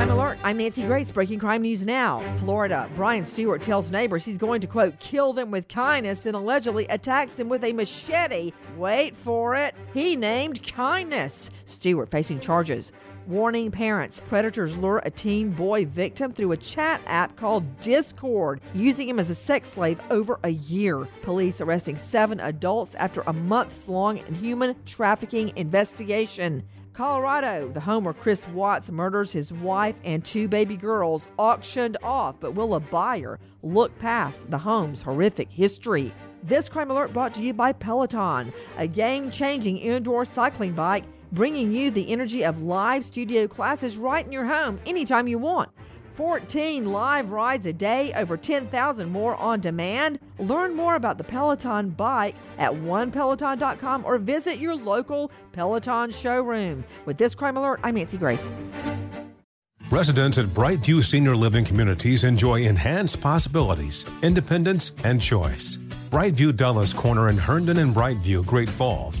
Crime Alert. I'm Nancy Grace. Breaking crime news now. Florida. Brian Stewart tells neighbors he's going to, quote, kill them with kindness, then allegedly attacks them with a machete. Wait for it. He named kindness. Stewart facing charges. Warning parents predators lure a teen boy victim through a chat app called Discord, using him as a sex slave over a year. Police arresting seven adults after a months long human trafficking investigation. Colorado, the home where Chris Watts murders his wife and two baby girls, auctioned off, but will a buyer look past the home's horrific history? This crime alert brought to you by Peloton, a game changing indoor cycling bike, bringing you the energy of live studio classes right in your home anytime you want. 14 live rides a day, over 10,000 more on demand. Learn more about the Peloton bike at onepeloton.com or visit your local Peloton showroom. With this crime alert, I'm Nancy Grace. Residents at Brightview Senior Living Communities enjoy enhanced possibilities, independence, and choice. Brightview Dulles Corner in Herndon and Brightview, Great Falls,